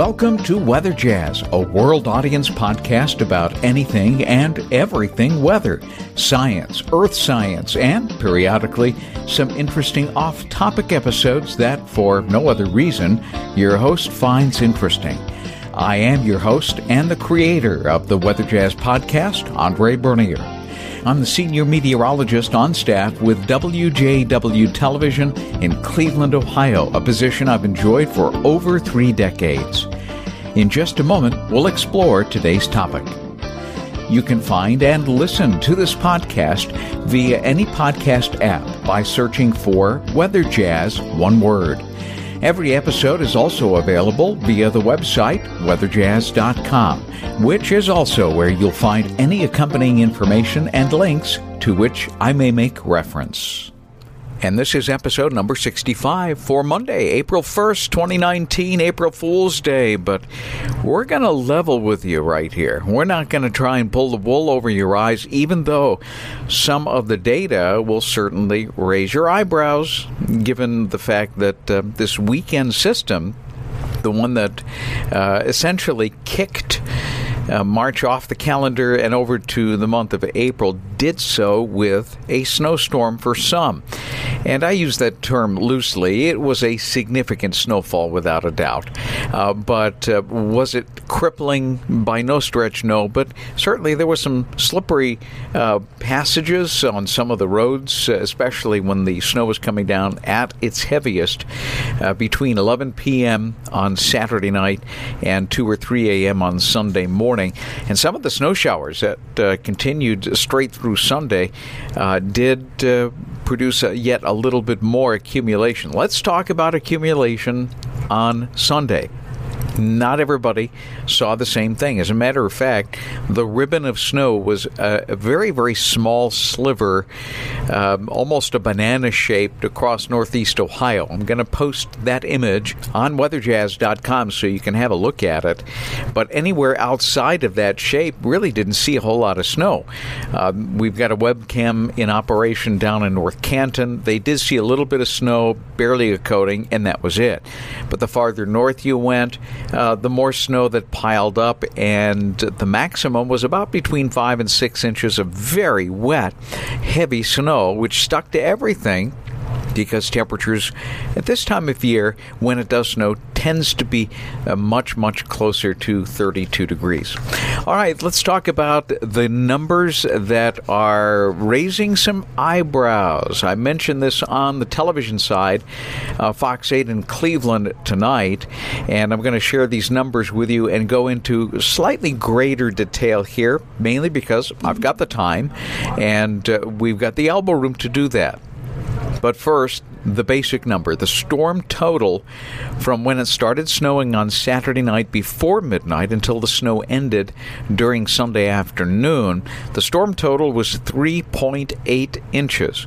Welcome to Weather Jazz, a world audience podcast about anything and everything weather, science, earth science, and periodically some interesting off topic episodes that, for no other reason, your host finds interesting. I am your host and the creator of the Weather Jazz podcast, Andre Bernier. I'm the senior meteorologist on staff with WJW Television in Cleveland, Ohio, a position I've enjoyed for over three decades. In just a moment, we'll explore today's topic. You can find and listen to this podcast via any podcast app by searching for Weather Jazz, one word. Every episode is also available via the website weatherjazz.com, which is also where you'll find any accompanying information and links to which I may make reference. And this is episode number 65 for Monday, April 1st, 2019, April Fool's Day. But we're going to level with you right here. We're not going to try and pull the wool over your eyes, even though some of the data will certainly raise your eyebrows, given the fact that uh, this weekend system, the one that uh, essentially kicked uh, March off the calendar and over to the month of April, did so with a snowstorm for some. And I use that term loosely. It was a significant snowfall without a doubt. Uh, but uh, was it crippling? By no stretch, no. But certainly there were some slippery uh, passages on some of the roads, especially when the snow was coming down at its heaviest uh, between 11 p.m. on Saturday night and 2 or 3 a.m. on Sunday morning. And some of the snow showers that uh, continued straight through Sunday uh, did produce a, yet a little bit more accumulation. Let's talk about accumulation on Sunday not everybody saw the same thing. As a matter of fact, the ribbon of snow was a, very, very small sliver, um, almost a banana shaped across northeast Ohio. I'm going to post that image on weatherjazz.com so you can have a look at it. But anywhere outside of that shape, really didn't see a whole lot of snow. Um, we've got a webcam in operation down in North Canton. They did see a little bit of snow, barely a coating, and that was it. But the farther north you went, uh, the more snow that piled up, and the maximum was about between five and six inches of very wet, heavy snow, which stuck to everything because temperatures at this time of year, when it does snow, tends to be uh, much, much closer to 32 degrees. All right, let's talk about the numbers that are raising some eyebrows. I mentioned this on the television side, uh, Fox 8 in Cleveland tonight, and I'm going to share these numbers with you and go into slightly greater detail here, mainly because I've got the time and uh, we've got the elbow room to do that. But first, the basic number, the storm total from when it started snowing on Saturday night before midnight until the snow ended during Sunday afternoon, the storm total was 3.8 inches.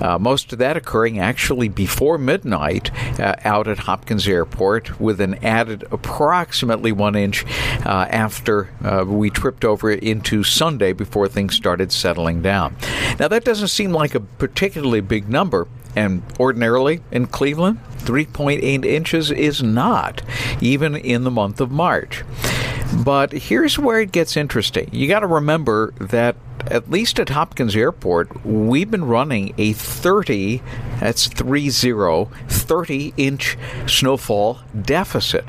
Uh, most of that occurring actually before midnight uh, out at Hopkins Airport, with an added approximately one inch uh, after uh, we tripped over into Sunday before things started settling down. Now, that doesn't seem like a particularly big number, and ordinarily in Cleveland, 3.8 inches is not, even in the month of March. But here's where it gets interesting. You got to remember that at least at Hopkins Airport, we've been running a 30, that's 30, 30 inch snowfall deficit.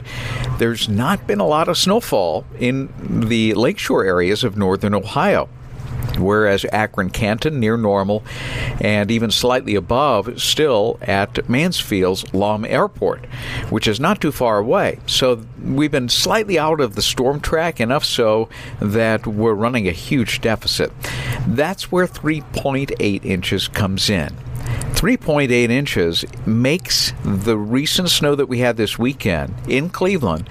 There's not been a lot of snowfall in the lakeshore areas of northern Ohio whereas Akron Canton near normal and even slightly above still at Mansfield's Lahm Airport, which is not too far away. So we've been slightly out of the storm track, enough so that we're running a huge deficit. That's where 3.8 inches comes in. 3.8 inches makes the recent snow that we had this weekend in Cleveland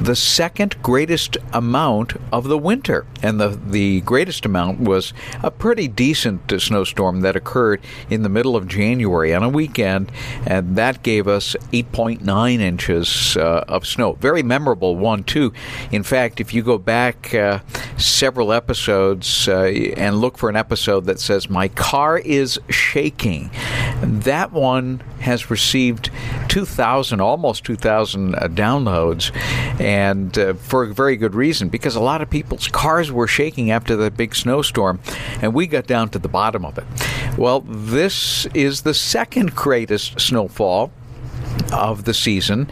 the second greatest amount of the winter. And the, the greatest amount was a pretty decent snowstorm that occurred in the middle of January on a weekend, and that gave us 8.9 inches uh, of snow. Very memorable one, too. In fact, if you go back uh, several episodes uh, and look for an episode that says, My car is shaking, that one has received 2,000, almost 2,000 uh, downloads, uh, for a very good reason because a lot of people's cars were shaking after the big snowstorm, and we got down to the bottom of it. Well, this is the second greatest snowfall of the season.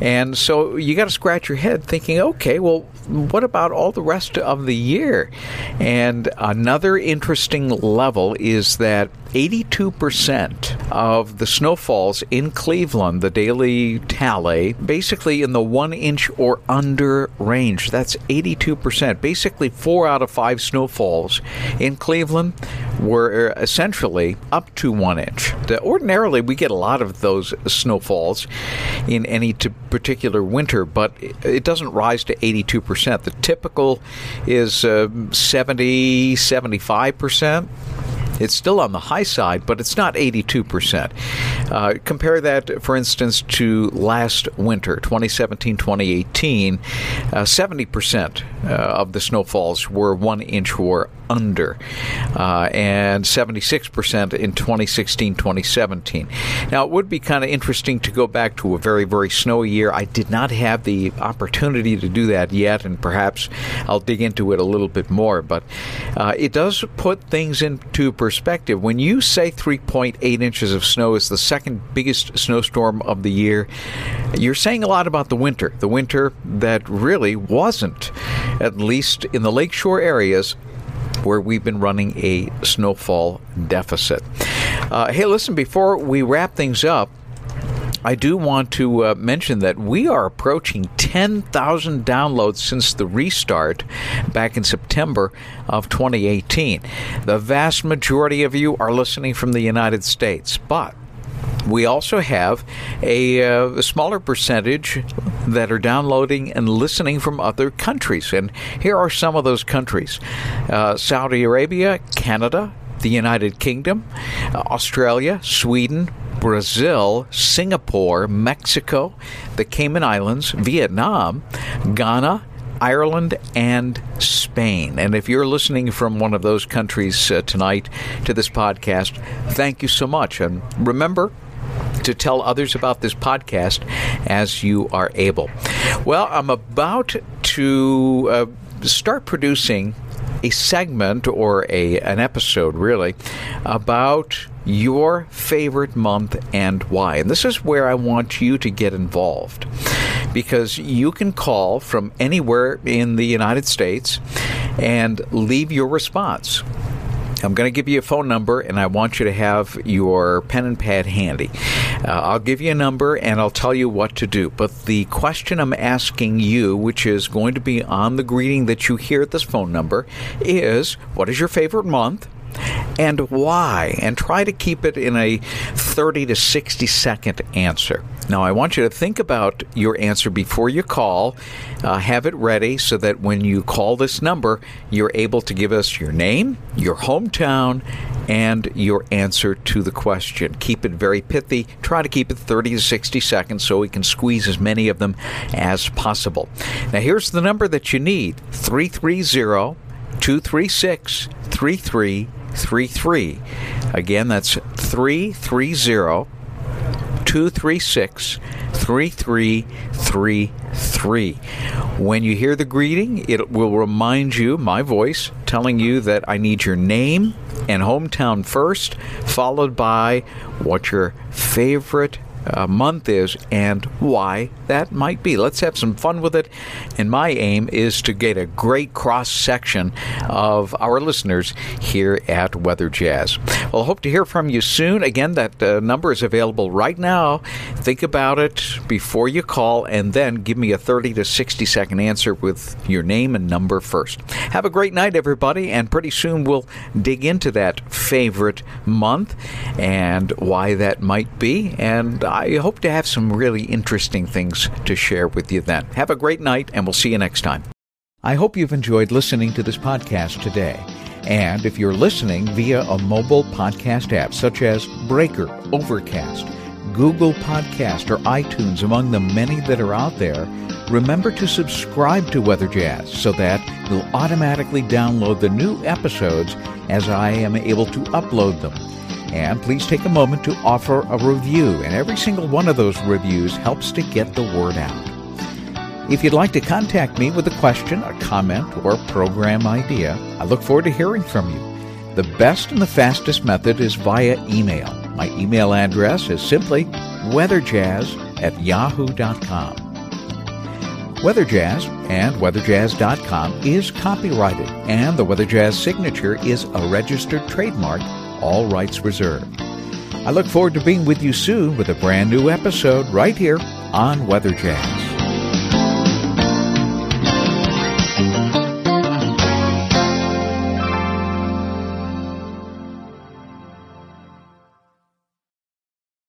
And so you got to scratch your head thinking, okay, well, what about all the rest of the year? And another interesting level is that 82% of the snowfalls in Cleveland, the daily tally, basically in the one inch or under range. That's 82%. Basically, four out of five snowfalls in Cleveland were essentially up to one inch. Ordinarily, we get a lot of those snowfalls in any particular winter, but it doesn't rise to 82%. The typical is uh, 70, 75%. It's still on the high side, but it's not 82%. Uh, compare that, for instance, to last winter, 2017 2018. Uh, 70% uh, of the snowfalls were one inch or under, uh, and 76% in 2016 2017. Now, it would be kind of interesting to go back to a very, very snowy year. I did not have the opportunity to do that yet, and perhaps I'll dig into it a little bit more, but uh, it does put things into perspective. Perspective, when you say 3.8 inches of snow is the second biggest snowstorm of the year, you're saying a lot about the winter. The winter that really wasn't, at least in the lakeshore areas, where we've been running a snowfall deficit. Uh, hey, listen, before we wrap things up, I do want to uh, mention that we are approaching 10,000 downloads since the restart back in September of 2018. The vast majority of you are listening from the United States, but we also have a, uh, a, smaller percentage that are downloading and listening from other countries. And here are some of those countries uh, Saudi Arabia, Canada, the United Kingdom, Australia, Sweden, Brazil, Singapore, Mexico, the Cayman Islands, Vietnam, Ghana, Ireland, and Spain. And if you're listening from one of those countries uh, tonight to this podcast, thank you so much. And remember, to tell others about this podcast as you are able. Well, I'm about to uh, start producing a segment or a an episode really about your favorite month and why. And this is where I want you to get involved because you can call from anywhere in the United States and leave your response. I'm going to give you a phone number, and I want you to have your pen and pad handy. Uh, I'll give you a number and I'll tell you what to do. But the question I'm asking you, which is going to be on the greeting that you hear at this phone number, is what is your favorite month? and why, and try to keep it in a 30 to 60 second answer. Now, I want you to think about your answer before you call. Uh, have it ready so that when you call this number, you're able to give us your name, your hometown, and your answer to the question. Keep it very pithy. Try to keep it 30 to 60 seconds so we can squeeze as many of them as possible. Now, here's the number that you need 330 236 3333. Again, that's 330 236 3333. When you hear the greeting, it will remind you, my voice, telling you that I need your name and hometown first, followed by what your favorite uh, month is and why that might be. Let's have some fun with it. And my aim is to get a great cross section of our listeners here at Weather Jazz. Well, hope to hear from you soon. Again, that uh, number is available right now. Think about it before you call and then give me a 30 to 60 second answer with your name and number first. Have a great night, everybody, and pretty soon we'll dig into that favorite month and why that might be. And I hope to have some really interesting things to share with you then. Have a great night, and we'll see you next time. I hope you've enjoyed listening to this podcast today. And if you're listening via a mobile podcast app such as Breaker, Overcast, Google Podcast, or iTunes, among the many that are out there, remember to subscribe to Weather Jazz so that you'll automatically download the new episodes as I am able to upload them. And please take a moment to offer a review, and every single one of those reviews helps to get the word out. If you'd like to contact me with a question, a comment, or a program idea, I look forward to hearing from you. The best and the fastest method is via email. My email address is simply weatherjazz at yahoo.com. WeatherJazz and weatherjazz.com is copyrighted, and the WeatherJazz signature is a registered trademark, all rights reserved. I look forward to being with you soon with a brand new episode right here on Weather Jazz.